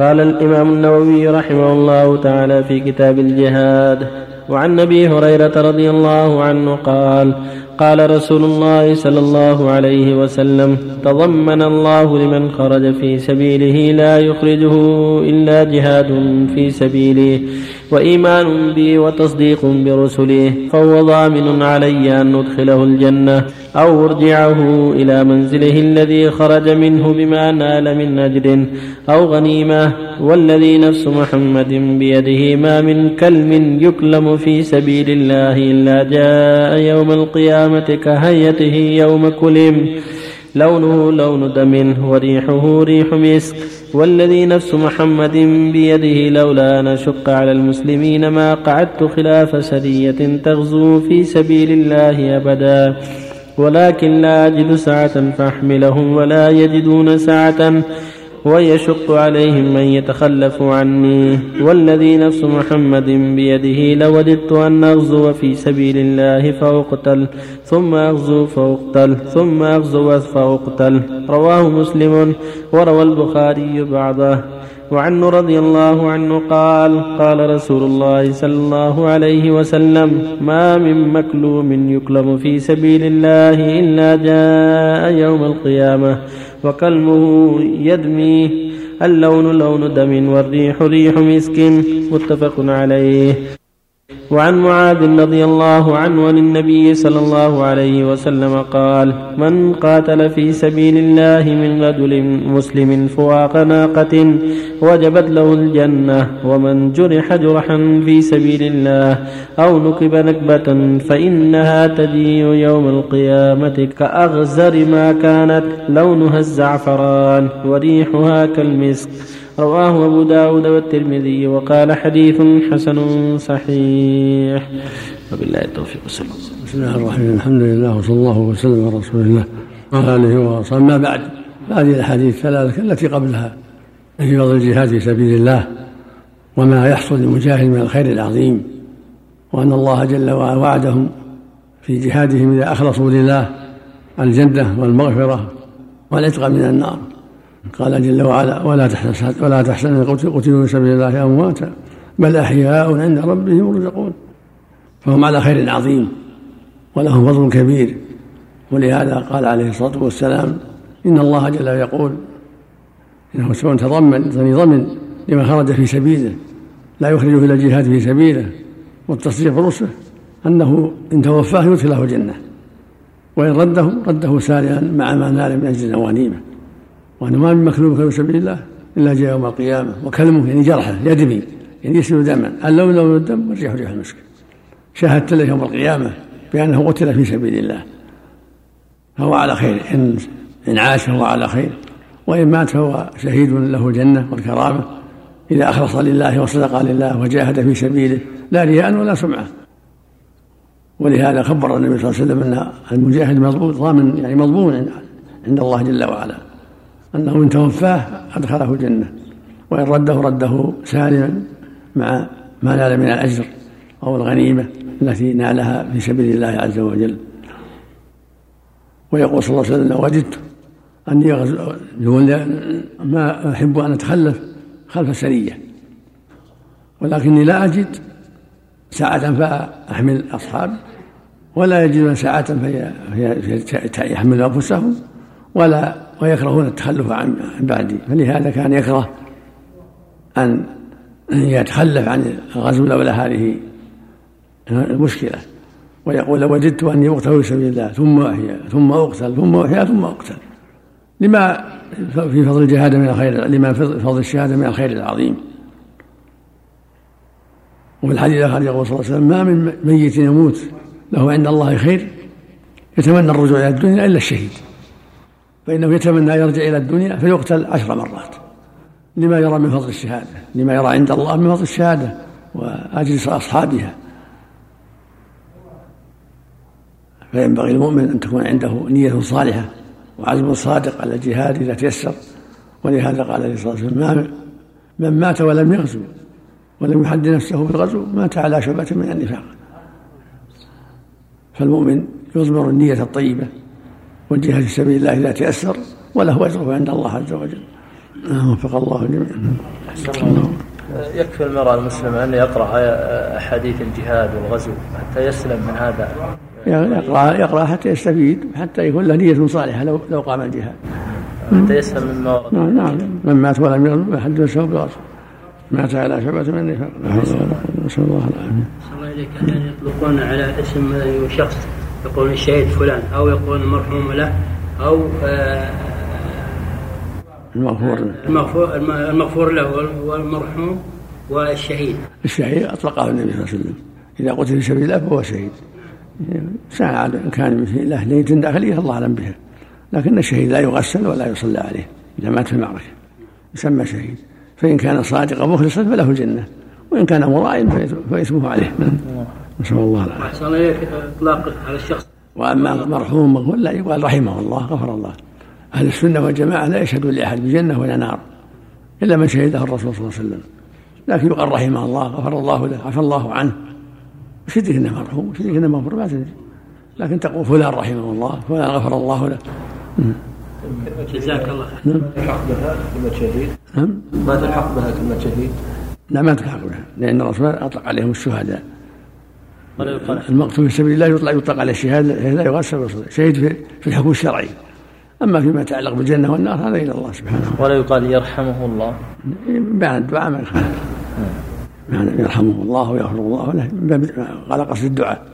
قال الإمام النووي رحمه الله تعالى في كتاب الجهاد وعن أبي هريرة رضي الله عنه قال قال رسول الله صلى الله عليه وسلم تضمن الله لمن خرج في سبيله لا يخرجه إلا جهاد في سبيله وإيمان بي وتصديق برسله فهو ضامن علي أن ندخله الجنة أو ارجعه إلى منزله الذي خرج منه بما نال من أجر أو غنيمة. والذي نفس محمد بيده ما من كلم يكلم في سبيل الله إلا جاء يوم القيامة كهيئته يوم كلم. لونه لون دم وريحه ريح مسك. والذي نفس محمد بيده لولا أن أشق على المسلمين ما قعدت خلاف سرية تغزو في سبيل الله أبدا. ولكن لا أجد سعة فأحملهم ولا يجدون سعة ويشق عليهم من يتخلف عني. والذي نفس محمد بيده لوددت أن أغزو في سبيل الله فأقتل ثم أغزو فأقتل ثم أغزو فأقتل رواه مسلم وروى البخاري بعضه وعنه رضي الله عنه قال قال رسول الله صلى الله عليه وسلم ما من مكلوم يكلم في سبيل الله إلا جاء يوم القيامة وكلمه يدمي اللون لون دم والريح ريح مسك. متفق عليه. وعن معاذ رضي الله عنه عن النبي صلى الله عليه وسلم قال من قاتل في سبيل الله من رجل مسلم فواق ناقة وجبت له الجنة ومن جرح جرحا في سبيل الله أو نكب نكبة فإنها تجيء يوم القيامة كأغزر ما كانت لونها الزعفران وريحها كالمسك رواه أبو داود والترمذي وقال حديث حسن صحيح. وبالله التوفيق وسلم بسم الله الرحمن الرحيم. الحمد لله وصلى الله وسلم على رسول الله وعلى آله وصحبه ما بعد هذه الأحاديث الثلاثة التي قبلها في فضل الجهاد في سبيل الله وما يحصل للمجاهد من الخير العظيم وأن الله جل وعلا وعدهم في جهادهم إذا أخلصوا لله الجنة والمغفرة والعتق من النار. قال جل وعلا ولا تحسن ولا تحسن قتلوا في سبيل الله أمواتا بل أحياء عند ربهم يرزقون. فهم على خير عظيم ولهم فضل كبير. ولهذا قال عليه الصلاة والسلام إن الله جل يقول إنه سواء تضمن ضمن لمن خرج في سبيله لا يخرجه إلى الجهاد في سبيله. والتصديق برسله أنه إن توفاه يدخله الجنة وإن رده رده سارعا مع ما نال من أجل غنيمه وأنه ما من مكلوب في سبيل الله إلا جاء يوم القيامة. وكلمه يعني جرحه يدمي يعني يسيل دما. اللون لون الدم والريح ريح المسك شاهدت له يوم القيامة بأنه قتل في سبيل الله. فهو على خير. إن إن عاش فهو على خير. وإن مات فهو شهيد له الجنة والكرامة. إذا أخلص لله وصدق لله وجاهد في سبيله لا رياء ولا سمعة. ولهذا خبر النبي صلى الله عليه وسلم أن المجاهد مضبوط ضامن يعني مضمون عند الله جل وعلا. أنه إن توفاه أدخله الجنة وإن رده رده سالما مع ما نال من الأجر أو الغنيمة التي نالها في سبيل الله عز وجل. ويقول صلى الله عليه وسلم وجدت أني ما أحب أن أتخلف خلف سرية ولكني لا أجد ساعة فأحمل أصحابي ولا يجدون ساعة فيحملوا أنفسهم ولا ويكرهون التخلف عن بعدي. فلهذا كان يكره أن يتخلف عن الغزو لولا هذه المشكلة. ويقول وجدت أني أقتل في سبيل الله ثم أحيا ثم أقتل ثم أحيا ثم أقتل. لما في فضل الجهاد من الخير لما في فضل الشهادة من الخير العظيم. وفي الحديث الآخر يقول صلى الله عليه وسلم ما من ميت يموت له عند الله خير يتمنى الرجوع إلى الدنيا إلا الشهيد. فإنه يتمنى يرجع إلى الدنيا فيقتل عشر مرات لما يرى من فضل الشهادة لما يرى عند الله من فضل الشهادة وأجر أصحابها. فينبغي المؤمن أن تكون عنده نية صالحة وعزم صادق على الجهاد إذا تيسر. ولهذا قال عليه الصلاة والسلام من مات ولم يغزو ولم يحد نفسه بالغزو مات على شعبة من النفاق. فالمؤمن يضمر النية الطيبة والجهاد في سبيل الله إذا تيسر وله أجره عند الله عز وجل. وفق الله جميعا. يكفي المرأة المسلمة أن يقرأ أحاديث الجهاد والغزو حتى يسلم من هذا. يقرأ يقرأ حتى يستفيد حتى يكون له نية صالحة لو لو قام الجهاد. حتى يسلم مما ورد نعم نعم. من مات ولم يغلب أحد نفسه بالغزو مات على شعبة من النفاق نسأل الله العافية. الله إليك أحيانا يطلقون على اسم شخص. يقولون الشهيد فلان أو يقولون المرحوم له أو آه، المغفور. المغفور المغفور له والمرحوم والشهيد. الشهيد أطلقه النبي صلى الله عليه وسلم. إذا قتل في سبيل الله فهو شهيد. ساعة إن كان له نية داخلية الله أعلم بها. لكن الشهيد لا يغسل ولا يصلى عليه إذا مات في المعركة. يسمى شهيد. فإن كان صادقا مخلصا فله الجنة. وإن كان مرائي فإثمه عليه. نسأل الله العافية. أحسن إليك إطلاق على الشخص. وأما مرحوم مغفور لا يقال رحمه الله غفر الله. أهل السنة والجماعة لا يشهدون لأحد بجنة ولا نار إلا من شهده الرسول صلى الله عليه وسلم. لكن يقال رحمه الله غفر الله له عفى الله عنه. وش يدري إنه مرحوم وش يدري إنه مغفور ما تدري. لكن تقول فلان رحمه الله فلان غفر الله له. جزاك الله خير. نعم. تلحق بها كلمة شهيد. نعم. ما تلحق بها كلمة شهيد؟ لا ما تلحق بها لأن الرسول أطلق عليهم الشهداء المقتول في سبيل الله يطلق يطلق على الشهاد لا يغسل شهيد في الحكم الشرعي أما فيما يتعلق بالجنة والنار هذا إلى الله سبحانه ولا يقال يرحمه الله بعد الدعاء ما يعني يرحمه الله ويغفر الله له على قصد الدعاء